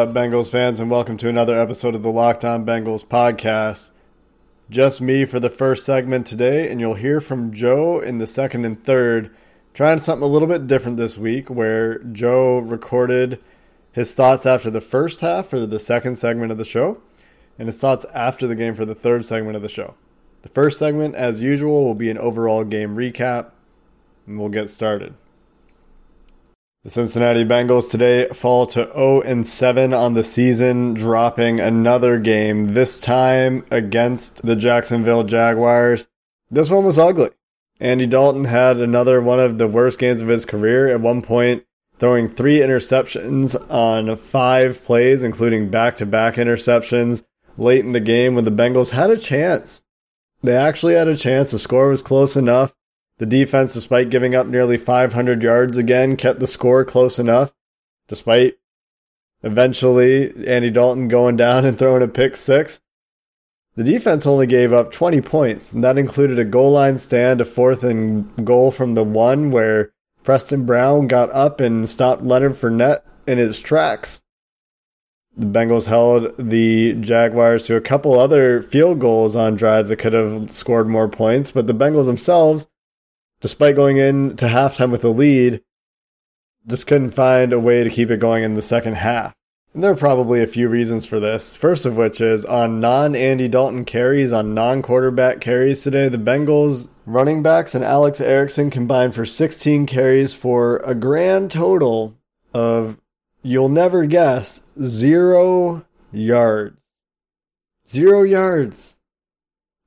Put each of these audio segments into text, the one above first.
Up, Bengals fans, and welcome to another episode of the Locked On Bengals podcast. Just me for the first segment today, and you'll hear from Joe in the second and third. Trying something a little bit different this week, where Joe recorded his thoughts after the first half for the second segment of the show, and his thoughts after the game for the third segment of the show. The first segment, as usual, will be an overall game recap, and we'll get started. The Cincinnati Bengals today fall to 0 and 7 on the season, dropping another game, this time against the Jacksonville Jaguars. This one was ugly. Andy Dalton had another one of the worst games of his career, at one point throwing three interceptions on five plays, including back to back interceptions late in the game when the Bengals had a chance. They actually had a chance. The score was close enough. The defense, despite giving up nearly 500 yards again, kept the score close enough, despite eventually Andy Dalton going down and throwing a pick six. The defense only gave up 20 points, and that included a goal line stand, a fourth and goal from the one where Preston Brown got up and stopped Leonard Fournette in his tracks. The Bengals held the Jaguars to a couple other field goals on drives that could have scored more points, but the Bengals themselves despite going into halftime with a lead, just couldn't find a way to keep it going in the second half. And there are probably a few reasons for this. First of which is on non Andy Dalton carries, on non quarterback carries today, the Bengals running backs and Alex Erickson combined for 16 carries for a grand total of, you'll never guess, zero yards. Zero yards.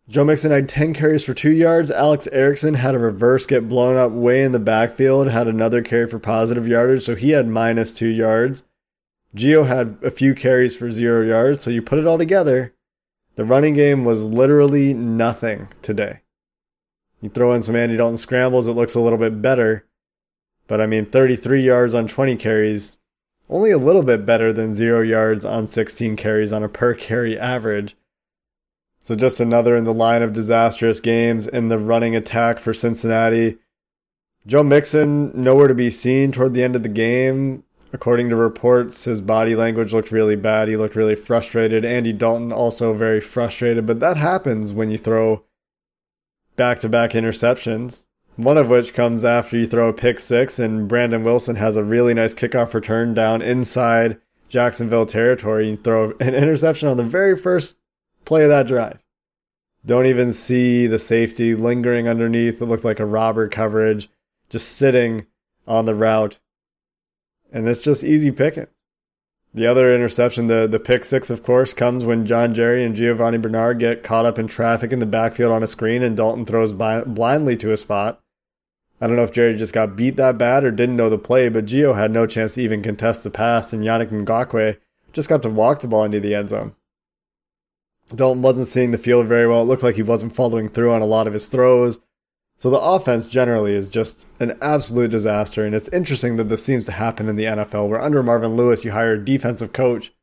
Joe Mixon had 10 carries for 2 yards. Alex Erickson had a reverse get blown up way in the backfield, had another carry for positive yardage, so he had minus 2 yards. Gio had a few carries for 0 yards, so you put it all together, the running game was literally nothing today. You throw in some Andy Dalton scrambles, it looks a little bit better. But I mean, 33 yards on 20 carries, only a little bit better than 0 yards on 16 carries on a per carry average. So just another in the line of disastrous games in the running attack for Cincinnati. Joe Mixon nowhere to be seen toward the end of the game. According to reports, his body language looked really bad. He looked really frustrated. Andy Dalton also very frustrated, but that happens when you throw back-to-back interceptions. One of which comes after you throw a pick six and Brandon Wilson has a really nice kickoff return down inside Jacksonville territory. You throw an interception on the very first play that drive. Don't even see the safety lingering underneath. It looked like a robber coverage, just sitting on the route. And it's just easy picking. The other interception, the, the pick six, of course, comes when John Jerry and Giovanni Bernard get caught up in traffic in the backfield on a screen and Dalton throws blindly to a spot. I don't know if Jerry just got beat that bad or didn't know the play, but Gio had no chance to even contest the pass, and Yannick Ngakoue just got to walk the ball into the end zone. Dalton wasn't seeing the field very well. It looked like he wasn't following through on a lot of his throws. So the offense generally is just an absolute disaster. And it's interesting that this seems to happen in the NFL, where under Marvin Lewis, you hire a defensive coach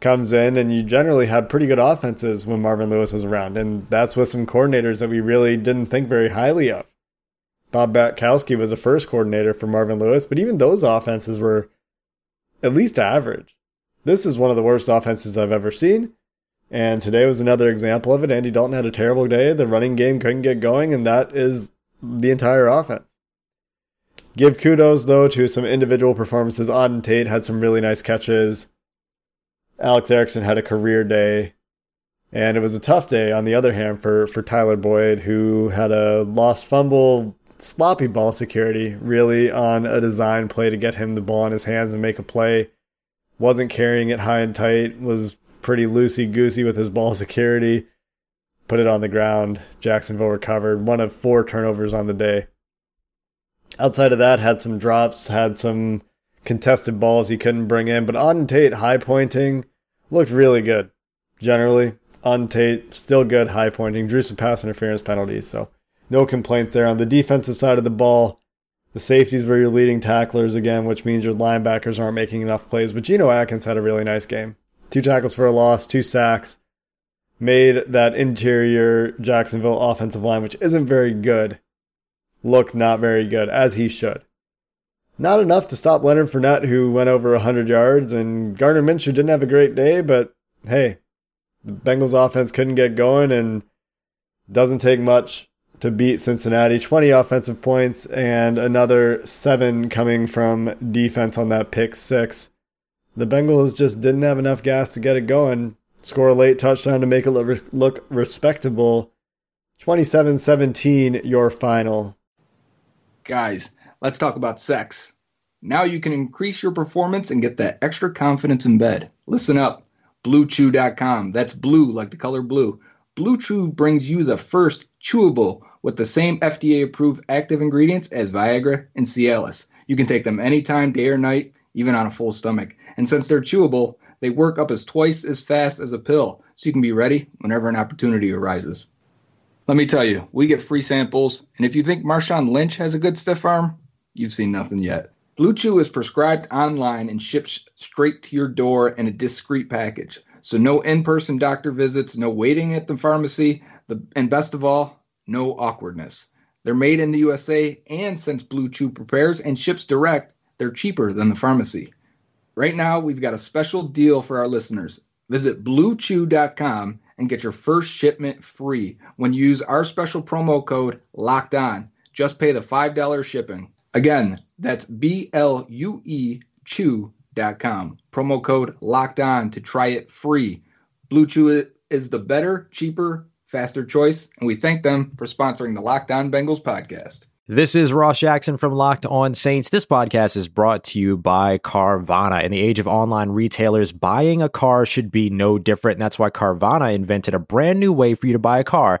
comes in, and you generally had pretty good offenses when Marvin Lewis was around. And that's with some coordinators that we really didn't think very highly of. Bob Bratkowski was the first coordinator for Marvin Lewis, but even those offenses were at least average. This is one of the worst offenses I've ever seen. And today was another example of it. Andy Dalton had a terrible day. The running game couldn't get going, and that is the entire offense. Give kudos, though, to some individual performances. Auden Tate had some really nice catches. Alex Erickson had a career day. And it was a tough day, on the other hand, for, for Tyler Boyd, who had a lost fumble, sloppy ball security, really, on a design play to get him the ball in his hands and make a play. Wasn't carrying it high and tight, was pretty loosey goosey with his ball security. Put it on the ground. Jacksonville recovered. One of four turnovers on the day. Outside of that, had some drops, had some contested balls he couldn't bring in, but Auden Tate high pointing looked really good. Generally, Auden Tate still good high pointing, drew some pass interference penalties, so no complaints there. On the defensive side of the ball, the safeties were your leading tacklers again, which means your linebackers aren't making enough plays. But Geno Atkins had a really nice game. Two tackles for a loss, two sacks, made that interior Jacksonville offensive line, which isn't very good, look not very good, as he should. Not enough to stop Leonard Fournette, who went over 100 yards, and Gardner Minshew didn't have a great day, but hey, the Bengals offense couldn't get going, and doesn't take much to beat Cincinnati. 20 offensive points, and another seven coming from defense on that pick six. The Bengals just didn't have enough gas to get it going. Score a late touchdown to make it look, respectable. 27 17, your final. Guys, let's talk about sex. Now you can increase your performance and get that extra confidence in bed. Listen up. BlueChew.com. That's blue like the color blue. BlueChew brings you the first chewable with the same FDA approved active ingredients as Viagra and Cialis. You can take them anytime, day or night, even on a full stomach. And since they're chewable, they work up as twice as fast as a pill, so you can be ready whenever an opportunity arises. Let me tell you, we get free samples, and if you think Marshawn Lynch has a good stiff arm, you've seen nothing yet. Blue Chew is prescribed online and ships straight to your door in a discreet package. So no in-person doctor visits, no waiting at the pharmacy, the, and best of all, no awkwardness. They're made in the USA, and since Blue Chew prepares and ships direct, they're cheaper than the pharmacy. Right now, we've got a special deal for our listeners. Visit bluechew.com and get your first shipment free when you use our special promo code locked on. Just pay the $5 shipping. Again, that's B L U E chew.com. Promo code locked on to try it free. Blue Chew is the better, cheaper, faster choice, and we thank them for sponsoring the Locked On Bengals podcast. This is Ross Jackson from Locked On Saints. This podcast is brought to you by Carvana. In the age of online retailers, buying a car should be no different. And that's why Carvana invented a brand new way for you to buy a car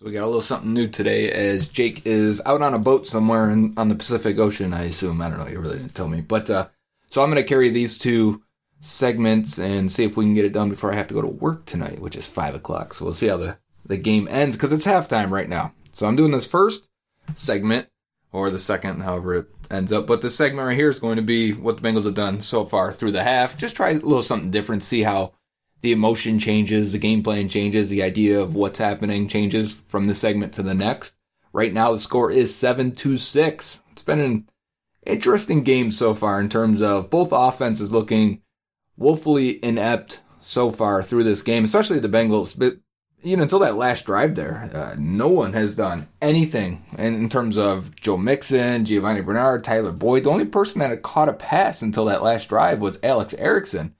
So we got a little something new today as Jake is out on a boat somewhere in, on the Pacific Ocean, I assume. I don't know, you really didn't tell me. But uh, so I'm going to carry these two segments and see if we can get it done before I have to go to work tonight, which is 5 o'clock. So we'll see how the, the game ends because it's halftime right now. So I'm doing this first segment or the second, however it ends up. But the segment right here is going to be what the Bengals have done so far through the half. Just try a little something different, see how the emotion changes, the game plan changes, the idea of what's happening changes from the segment to the next. Right now, the score is 7 to 6. It's been an interesting game so far in terms of both offenses looking woefully inept so far through this game, especially the Bengals. But you know, until that last drive there, uh, no one has done anything in, in terms of Joe Mixon, Giovanni Bernard, Tyler Boyd. The only person that had caught a pass until that last drive was Alex Erickson.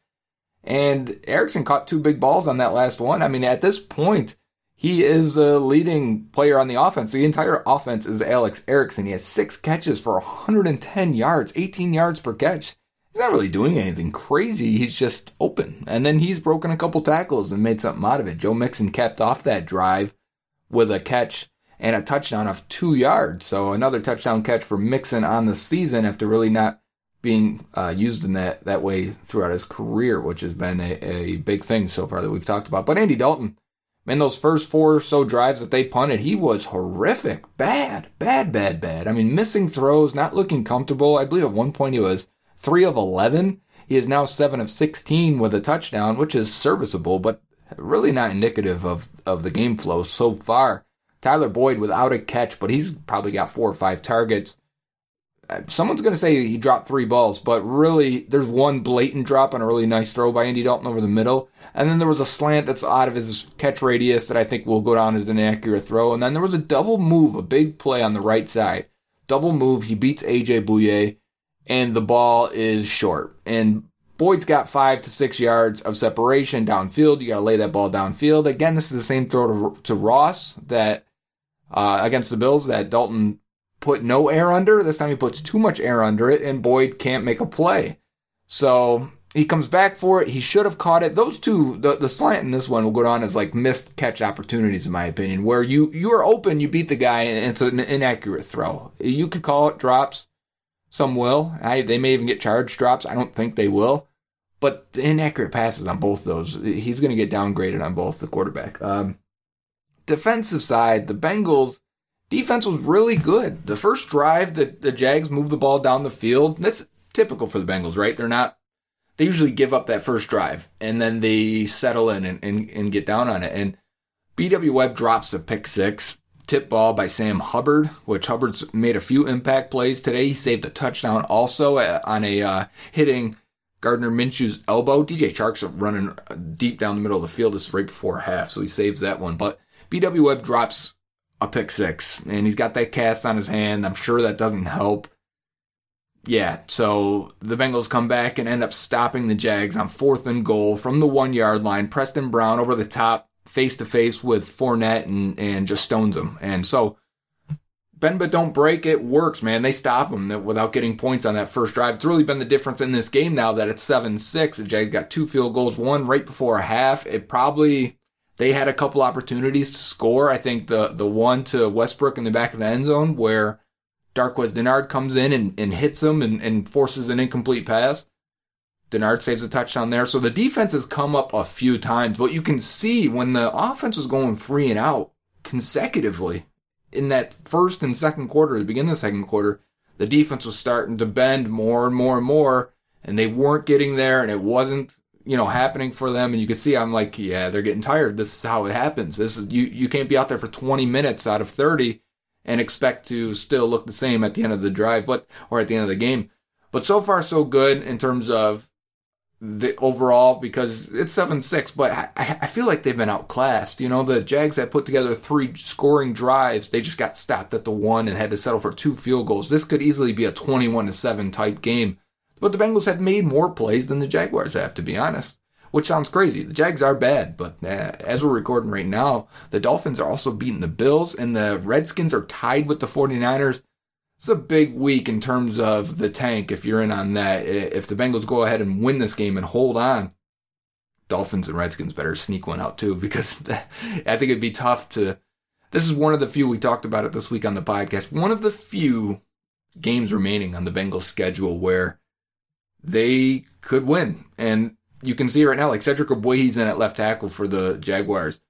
And Erickson caught two big balls on that last one. I mean, at this point, he is the leading player on the offense. The entire offense is Alex Erickson. He has six catches for 110 yards, 18 yards per catch. He's not really doing anything crazy. He's just open. And then he's broken a couple tackles and made something out of it. Joe Mixon capped off that drive with a catch and a touchdown of two yards. So another touchdown catch for Mixon on the season after really not being uh, used in that, that way throughout his career, which has been a, a big thing so far that we've talked about. But Andy Dalton, man, those first four or so drives that they punted, he was horrific. Bad, bad, bad, bad. I mean, missing throws, not looking comfortable. I believe at one point he was three of 11. He is now seven of 16 with a touchdown, which is serviceable, but really not indicative of, of the game flow so far. Tyler Boyd without a catch, but he's probably got four or five targets. Someone's going to say he dropped three balls, but really, there's one blatant drop and a really nice throw by Andy Dalton over the middle. And then there was a slant that's out of his catch radius that I think will go down as an accurate throw. And then there was a double move, a big play on the right side. Double move, he beats AJ Bouye, and the ball is short. And Boyd's got five to six yards of separation downfield. You got to lay that ball downfield. Again, this is the same throw to, to Ross that uh, against the Bills that Dalton put no air under. This time he puts too much air under it, and Boyd can't make a play. So he comes back for it. He should have caught it. Those two, the, the slant in this one will go down as like missed catch opportunities, in my opinion, where you you are open, you beat the guy, and it's an inaccurate throw. You could call it drops. Some will. I, they may even get charged drops. I don't think they will. But the inaccurate passes on both those, he's going to get downgraded on both the quarterback. Um, defensive side, the Bengals defense was really good. The first drive that the Jags moved the ball down the field, that's typical for the Bengals, right? They're not they usually give up that first drive and then they settle in and, and, and get down on it. And BW Webb drops a pick six, tip ball by Sam Hubbard, which Hubbard's made a few impact plays today. He saved a touchdown also uh, on a uh, hitting Gardner Minshew's elbow. DJ Chark's running deep down the middle of the field. This is right before half, so he saves that one. But BW Webb drops a pick six, and he's got that cast on his hand. I'm sure that doesn't help. Yeah, so the Bengals come back and end up stopping the Jags on fourth and goal from the one yard line. Preston Brown over the top, face to face with Fournette, and, and just stones him. And so, bend but don't break, it works, man. They stop him without getting points on that first drive. It's really been the difference in this game now that it's 7 6. The Jags got two field goals, one right before a half. It probably they had a couple opportunities to score. I think the the one to Westbrook in the back of the end zone where Darqueze Dennard comes in and, and hits him and, and forces an incomplete pass. Dennard saves a touchdown there. So the defense has come up a few times, but you can see when the offense was going three and out consecutively in that first and second quarter, the beginning of the second quarter, the defense was starting to bend more and more and more, and they weren't getting there, and it wasn't you know happening for them and you can see I'm like yeah they're getting tired. This is how it happens. This is you you can't be out there for 20 minutes out of 30 and expect to still look the same at the end of the drive but or at the end of the game. But so far so good in terms of the overall because it's 7-6 but I, I feel like they've been outclassed. You know the Jags had put together three scoring drives. They just got stopped at the one and had to settle for two field goals. This could easily be a 21 to 7 type game but the Bengals have made more plays than the Jaguars have, to be honest. Which sounds crazy. The Jags are bad, but uh, as we're recording right now, the Dolphins are also beating the Bills, and the Redskins are tied with the 49ers. It's a big week in terms of the tank if you're in on that. If the Bengals go ahead and win this game and hold on, Dolphins and Redskins better sneak one out too, because I think it'd be tough to. This is one of the few we talked about it this week on the podcast. One of the few games remaining on the Bengals schedule where they could win. And you can see right now, like Cedric Ogbuehi's in at left tackle for the Jaguars.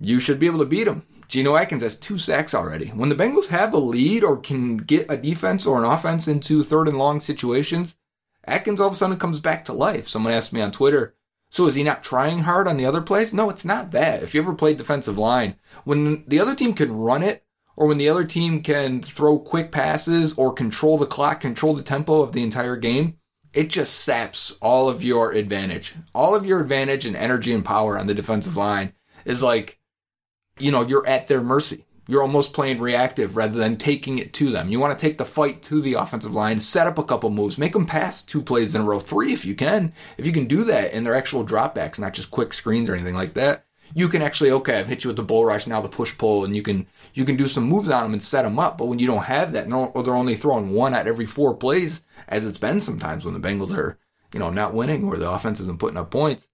You should be able to beat him. Geno Atkins has two sacks already. When the Bengals have a lead or can get a defense or an offense into third and long situations, Atkins all of a sudden comes back to life. Someone asked me on Twitter, so is he not trying hard on the other plays? No, it's not that. If you ever played defensive line, when the other team can run it, or when the other team can throw quick passes or control the clock, control the tempo of the entire game, it just saps all of your advantage. All of your advantage and energy and power on the defensive line is like, you know, you're at their mercy. you're almost playing reactive rather than taking it to them. You want to take the fight to the offensive line, set up a couple moves, make them pass two plays in a row, three if you can. If you can do that in their actual dropbacks, not just quick screens or anything like that, you can actually okay, I've hit you with the bull rush, now the push pull, and you can you can do some moves on them and set them up. But when you don't have that, or they're only throwing one at every four plays, as it's been sometimes when the Bengals are you know not winning or the offense isn't putting up points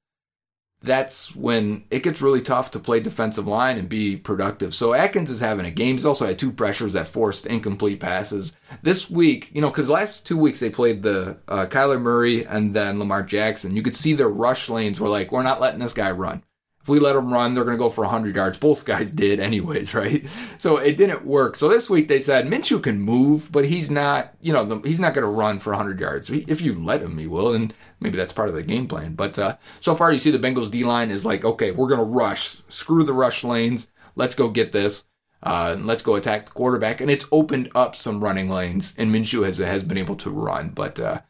that's when it gets really tough to play defensive line and be productive. So Atkins is having a game. He's also had two pressures that forced incomplete passes. This week, you know, because last two weeks they played the uh, Kyler Murray and then Lamar Jackson. You could see their rush lanes were like, we're not letting this guy run. If we let them run, they're going to go for 100 yards. Both guys did, anyways, right? So it didn't work. So this week they said Minshew can move, but he's not, you know, the, he's not going to run for 100 yards. If you let him, he will. And maybe that's part of the game plan. But uh, so far, you see the Bengals D line is like, okay, we're going to rush, screw the rush lanes. Let's go get this. Uh, and let's go attack the quarterback. And it's opened up some running lanes, and Minshew has has been able to run. But uh,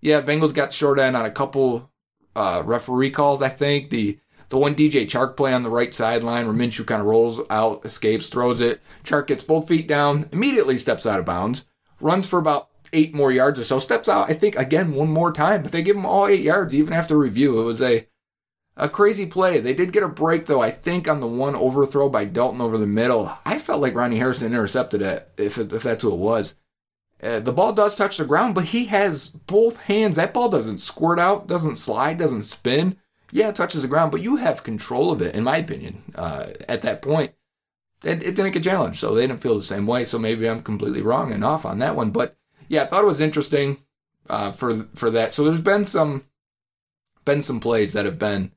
yeah, Bengals got short end on a couple uh, referee calls. I think the the one DJ Chark play on the right sideline where Minshew kind of rolls out, escapes, throws it. Chark gets both feet down, immediately steps out of bounds, runs for about eight more yards or so, steps out, I think, again, one more time, but they give him all eight yards even after review. It was a a crazy play. They did get a break though, I think, on the one overthrow by Dalton over the middle. I felt like Ronnie Harrison intercepted it, if, if that's who it was. Uh, the ball does touch the ground, but he has both hands. That ball doesn't squirt out, doesn't slide, doesn't spin yeah, it touches the ground, but you have control of it, in my opinion, uh, at that point. It, it, didn't get challenged, so they didn't feel the same way. So maybe I'm completely wrong and off on that one. But yeah, I thought it was interesting uh, for for that. So there's been some been some plays that have been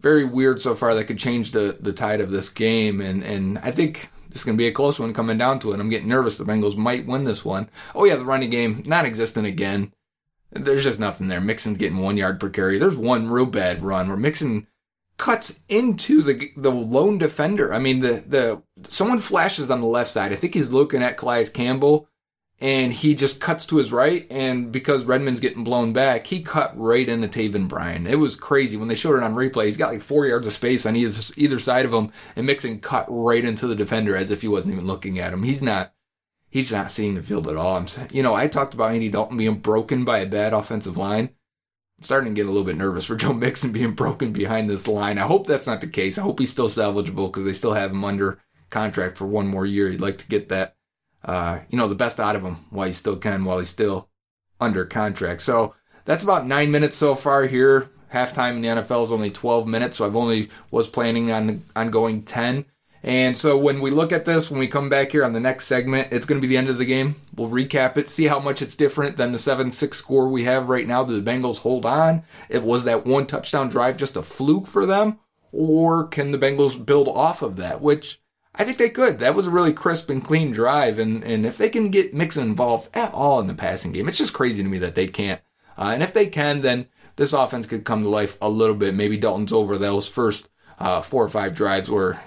very weird so far that could change the the tide of this game, and and I think it's going to be a close one coming down to it. I'm getting nervous. The Bengals might win this one. Oh yeah, the running game non-existent again. There's just nothing there. Mixon's getting one yard per carry. There's one real bad run where Mixon cuts into the the lone defender. I mean, the the someone flashes on the left side. I think he's looking at Calais Campbell, and he just cuts to his right. And because Redmond's getting blown back, he cut right into Taven Bryan. It was crazy when they showed it on replay. He's got like four yards of space on either either side of him, and Mixon cut right into the defender as if he wasn't even looking at him. He's not he's not seeing the field at all. I'm, you know, I talked about Andy Dalton being broken by a bad offensive line. I'm starting to get a little bit nervous for Joe Mixon being broken behind this line. I hope that's not the case. I hope he's still salvageable because they still have him under contract for one more year. He'd like to get that, uh, you know, the best out of him while he still can, while he's still under contract. So that's about nine minutes so far here. Halftime in the NFL is only 12 minutes, so I've only was planning on on going 10. And so when we look at this, when we come back here on the next segment, it's going to be the end of the game. We'll recap it, see how much it's different than the 7 6 score we have right now. Do the Bengals hold on? It was that one touchdown drive just a fluke for them? Or can the Bengals build off of that? Which I think they could. That was a really crisp and clean drive. And, and if they can get Mixon involved at all in the passing game, it's just crazy to me that they can't. Uh, and if they can, then this offense could come to life a little bit. Maybe Dalton's over those first uh, four or five drives where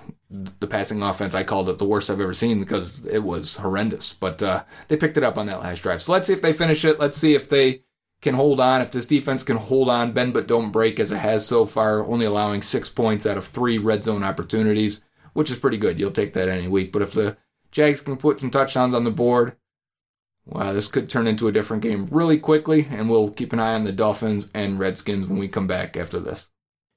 the passing offense, I called it the worst I've ever seen because it was horrendous. But uh, they picked it up on that last drive. So let's see if they finish it. Let's see if they can hold on. If this defense can hold on, bend but don't break as it has so far, only allowing six points out of three red zone opportunities, which is pretty good. You'll take that any week. But if the Jags can put some touchdowns on the board, well, this could turn into a different game really quickly. And we'll keep an eye on the Dolphins and Redskins when we come back after this.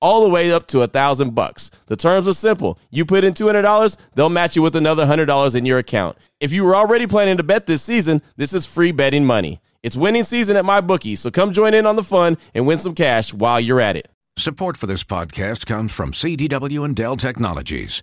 all the way up to a thousand bucks. The terms are simple. You put in $200, they'll match you with another $100 in your account. If you were already planning to bet this season, this is free betting money. It's winning season at MyBookie, so come join in on the fun and win some cash while you're at it. Support for this podcast comes from CDW and Dell Technologies.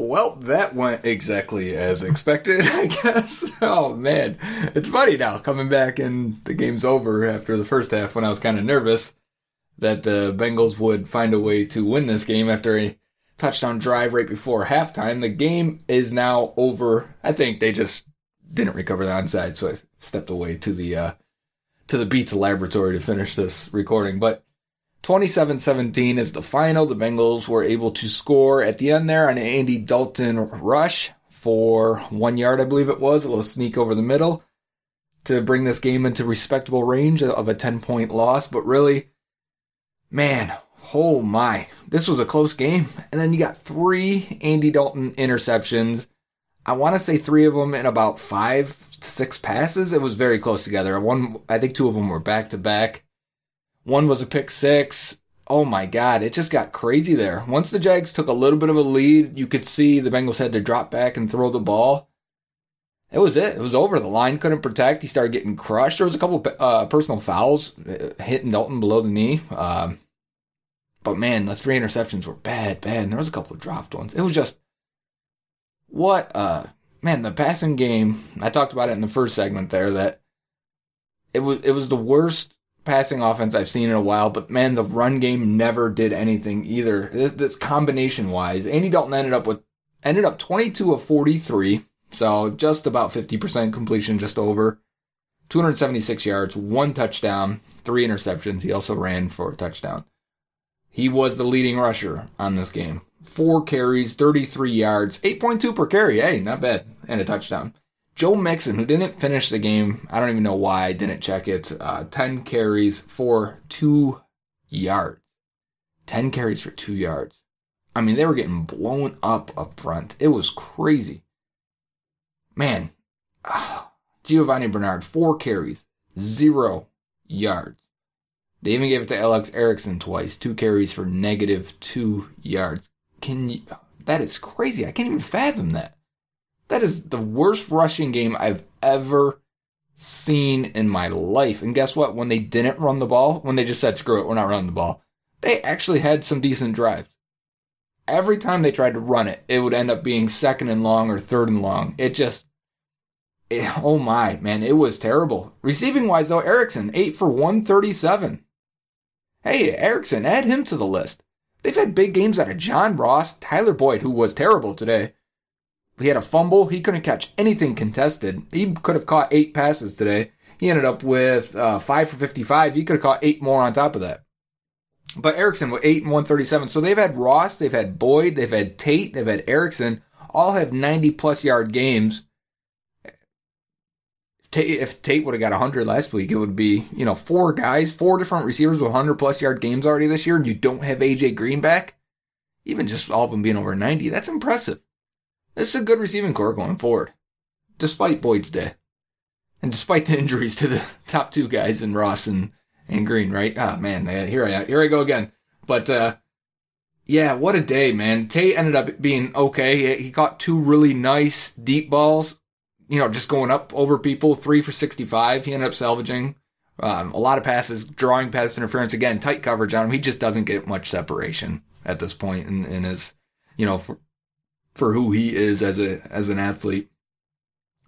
Well, that went exactly as expected, I guess. Oh man, it's funny now coming back and the game's over after the first half when I was kind of nervous that the Bengals would find a way to win this game after a touchdown drive right before halftime. The game is now over. I think they just didn't recover the onside, so I stepped away to the uh, to the Beats laboratory to finish this recording. But 27-17 is the final. The Bengals were able to score at the end there on an Andy Dalton rush for one yard, I believe it was, a little sneak over the middle to bring this game into respectable range of a 10 point loss. But really, man, oh my, this was a close game. And then you got three Andy Dalton interceptions. I want to say three of them in about five to six passes. It was very close together. One, I think two of them were back to back. One was a pick six. Oh my God, it just got crazy there. Once the Jags took a little bit of a lead, you could see the Bengals had to drop back and throw the ball. It was it. It was over. The line couldn't protect. He started getting crushed. There was a couple uh, personal fouls uh, hitting Dalton below the knee. Um, but man, the three interceptions were bad, bad. And there was a couple dropped ones. It was just what uh man, the passing game. I talked about it in the first segment there that it was it was the worst passing offense I've seen in a while, but man, the run game never did anything either. This, this combination wise, Andy Dalton ended up with ended up 22 of 43, so just about 50% completion, just over 276 yards, one touchdown, three interceptions. He also ran for a touchdown. He was the leading rusher on this game. Four carries, 33 yards, 8.2 per carry. Hey, not bad. And a touchdown. Joe Mixon, who didn't finish the game, I don't even know why I didn't check it. Uh, 10 carries for two yards. 10 carries for two yards. I mean, they were getting blown up up front. It was crazy. Man, Giovanni Bernard, four carries, zero yards. They even gave it to Alex Erickson twice, two carries for negative two yards. Can you? That is crazy. I can't even fathom that. That is the worst rushing game I've ever seen in my life. And guess what? When they didn't run the ball, when they just said, screw it, we're not running the ball, they actually had some decent drives. Every time they tried to run it, it would end up being second and long or third and long. It just, it, oh my, man, it was terrible. Receiving wise, though, Erickson, 8 for 137. Hey, Erickson, add him to the list. They've had big games out of John Ross, Tyler Boyd, who was terrible today. He had a fumble. He couldn't catch anything contested. He could have caught eight passes today. He ended up with uh, five for 55. He could have caught eight more on top of that. But Erickson with eight and 137. So they've had Ross, they've had Boyd, they've had Tate, they've had Erickson. All have 90 plus yard games. If Tate would have got 100 last week, it would be, you know, four guys, four different receivers with 100 plus yard games already this year, and you don't have AJ Green back. Even just all of them being over 90, that's impressive. This is a good receiving corps going forward, despite Boyd's day. And despite the injuries to the top two guys in Ross and, and Green, right? Ah, oh, man, here I here I go again. But uh, yeah, what a day, man. Tate ended up being okay. He, he caught two really nice deep balls, you know, just going up over people, three for 65. He ended up salvaging um, a lot of passes, drawing pass interference. Again, tight coverage on him. He just doesn't get much separation at this point in, in his, you know, for, for who he is as a as an athlete.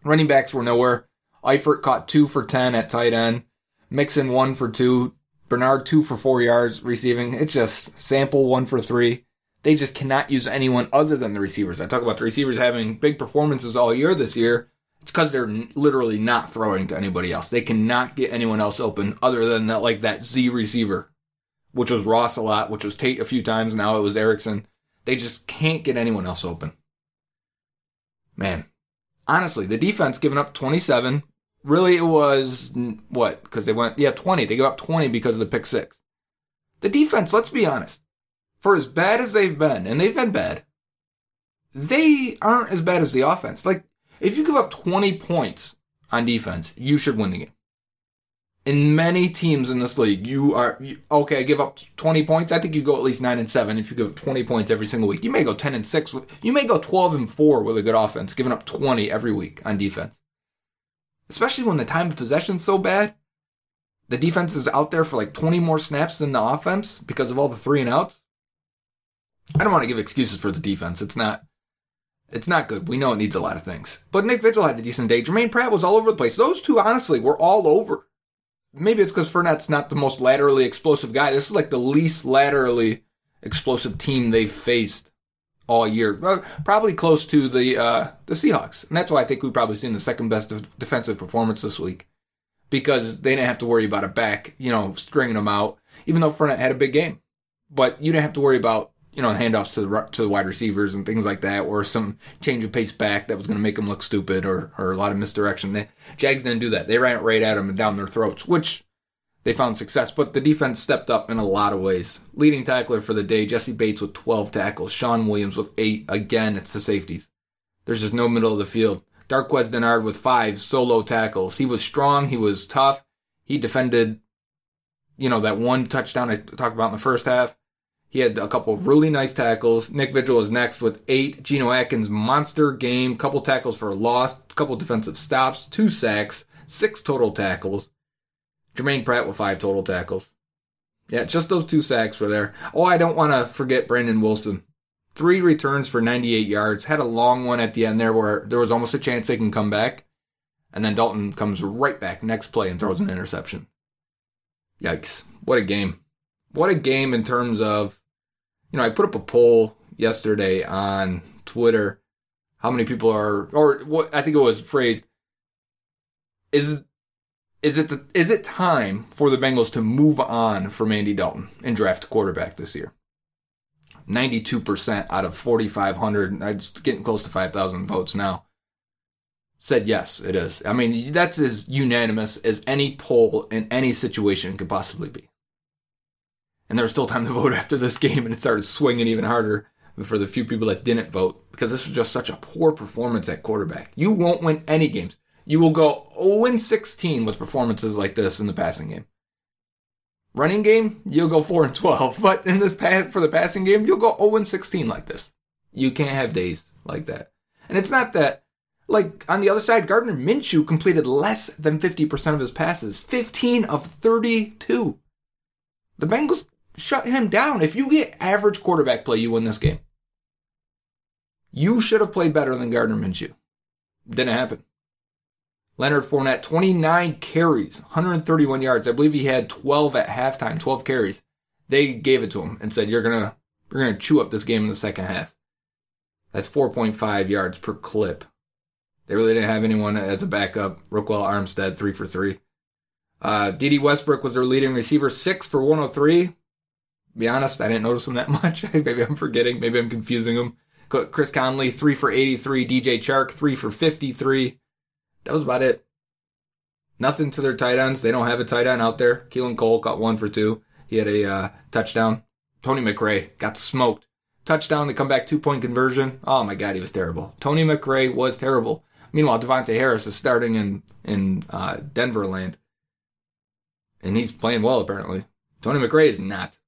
Running backs were nowhere. Eifert caught two for ten at tight end. Mixon one for two. Bernard two for four yards receiving. It's just sample one for three. They just cannot use anyone other than the receivers. I talk about the receivers having big performances all year this year. It's because they're literally not throwing to anybody else. They cannot get anyone else open other than that, like that Z receiver, which was Ross a lot, which was Tate a few times. Now it was Erickson. They just can't get anyone else open. Man, honestly, the defense giving up 27. Really, it was what? Because they went, yeah, 20. They gave up 20 because of the pick six. The defense, let's be honest, for as bad as they've been, and they've been bad, they aren't as bad as the offense. Like, if you give up 20 points on defense, you should win the game. In many teams in this league, you are you, okay. I give up 20 points. I think you go at least nine and seven if you give up 20 points every single week. You may go 10 and six. You may go 12 and four with a good offense, giving up 20 every week on defense. Especially when the time of possession's so bad, the defense is out there for like 20 more snaps than the offense because of all the three and outs. I don't want to give excuses for the defense. It's not. It's not good. We know it needs a lot of things. But Nick Vigil had a decent day. Germaine Pratt was all over the place. Those two, honestly, were all over. Maybe it's because Fournette's not the most laterally explosive guy. This is like the least laterally explosive team they've faced all year. Probably close to the uh, the Seahawks. And that's why I think we've probably seen the second best defensive performance this week. Because they didn't have to worry about a back, you know, stringing them out. Even though Fournette had a big game. But you didn't have to worry about you know, handoffs to the to the wide receivers and things like that, or some change of pace back that was going to make them look stupid, or or a lot of misdirection. They, Jags didn't do that. They ran it right at them and down their throats, which they found success. But the defense stepped up in a lot of ways. Leading tackler for the day, Jessie Bates with 12 tackles, Shawn Williams with eight. Again, it's the safeties. There's just no middle of the field. Darqueze Dennard with five solo tackles. He was strong. He was tough. He defended, you know, that one touchdown I talked about in the first half. He had a couple really nice tackles. Nick Vigil is next with eight. Geno Atkins monster game. Couple tackles for a loss. Couple defensive stops. Two sacks. Six total tackles. Germaine Pratt with five total tackles. Yeah, just those two sacks were there. Oh, I don't want to forget Brandon Wilson. Three returns for 98 yards. Had a long one at the end there where there was almost a chance they can come back. And then Dalton comes right back next play and throws an interception. Yikes. What a game. What a game in terms of, you know, I put up a poll yesterday on Twitter. How many people are, or what I think it was phrased, is is it the, is it time for the Bengals to move on from Andy Dalton and draft a quarterback this year? 92% out of 4,500, it's getting close to 5,000 votes now, said yes, it is. I mean, that's as unanimous as any poll in any situation could possibly be. And there was still time to vote after this game, and it started swinging even harder for the few people that didn't vote because this was just such a poor performance at quarterback. You won't win any games. You will go 0 16 with performances like this in the passing game. Running game, you'll go 4 and 12, but in this for the passing game, you'll go 0 16 like this. You can't have days like that. And it's not that like on the other side, Gardner Minshew completed less than 50% of his passes, 15 of 32. The Bengals shut him down. If you get average quarterback play, you win this game. You should have played better than Gardner Minshew. Didn't happen. Leonard Fournette, 29 carries, 131 yards. I believe he had 12 at halftime, 12 carries. They gave it to him and said, "You're gonna, you're gonna chew up this game in the second half." That's 4.5 yards per clip. They really didn't have anyone as a backup. Ryquell Armstead, three for three. Uh, Dede Westbrook was their leading receiver, six for 103. Be honest, I didn't notice him that much. Maybe I'm forgetting. Maybe I'm confusing him. Chris Conley, three for 83. DJ Chark, three for 53. That was about it. Nothing to their tight ends. They don't have a tight end out there. Keelan Cole caught one for two. He had a uh, touchdown. Tony McRae got smoked. Touchdown to come back two point conversion. Oh my God, he was terrible. Tony McRae was terrible. Meanwhile, Davontae Harris is starting in in uh, Denver land, and he's playing well apparently. Tony McRae is not.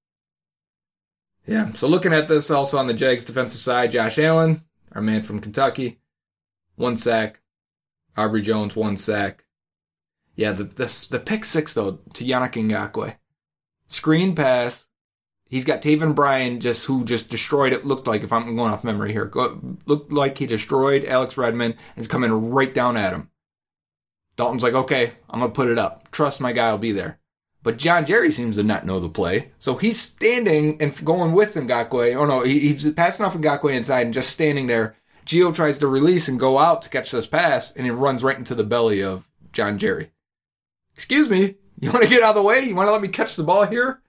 Yeah. So looking at this also on the Jags defensive side, Josh Allen, our man from Kentucky, one sack. Abry Jones, one sack. Yeah, the the, the pick six though to Yannick Ngakoue. Screen pass. He's got Taven Bryan just who just destroyed it. Looked like if I'm going off memory here, looked like he destroyed Alex Redmond. Is coming right down at him. Dalton's like, okay, I'm gonna put it up. Trust my guy will be there. But John Jerry seems to not know the play. So he's standing and going with Ngakoue. Oh no, he, he's passing off Ngakoue inside and just standing there. Gio tries to release and go out to catch this pass, and he runs right into the belly of John Jerry. Excuse me, you want to get out of the way? You want to let me catch the ball here?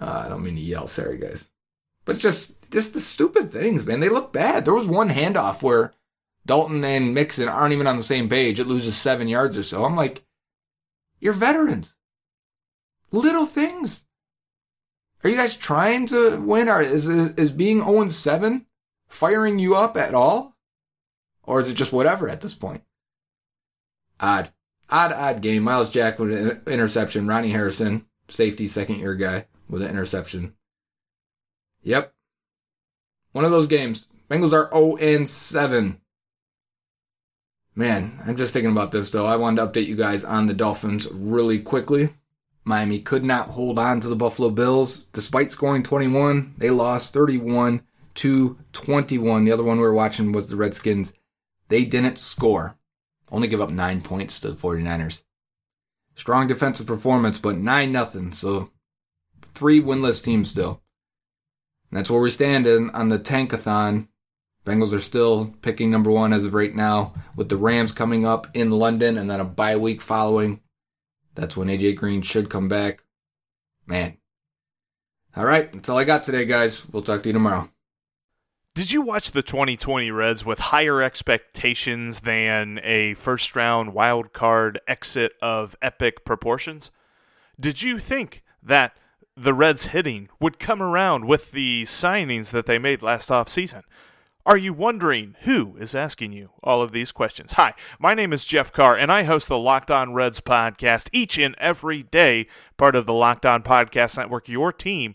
Uh, I don't mean to yell, sorry guys. But it's just, just the stupid things, man. They look bad. There was one handoff where Dalton and Mixon aren't even on the same page. It loses seven yards or so. I'm like, you're veterans. Little things. Are you guys trying to win? Or is is being 0 7 firing you up at all? Or is it just whatever at this point? Odd. Odd, odd game. Myles Jack with an interception. Ronnie Harrison, safety, second year guy, with an interception. Yep. One of those games. Bengals are 0 7. Man, I'm just thinking about this though. I wanted to update you guys on the Dolphins really quickly. Miami could not hold on to the Buffalo Bills despite scoring 21. They lost 31 to 21. The other one we were watching was the Redskins. They didn't score. Only give up 9 points to the 49ers. Strong defensive performance, but 9 nothing. So three winless teams still. And that's where we stand in, on the tankathon. Bengals are still picking number one as of right now, with the Rams coming up in London and then a bye week following. That's when AJ Green should come back. Man. All right, that's all I got today, guys. We'll talk to you tomorrow. Did you watch the 2020 Reds with higher expectations than a first round wild card exit of epic proportions? Did you think that the Reds hitting would come around with the signings that they made last offseason? Are you wondering who is asking you all of these questions? Hi, my name is Jeff Carr, and I host the Locked On Reds podcast each and every day, part of the Locked On Podcast Network, your team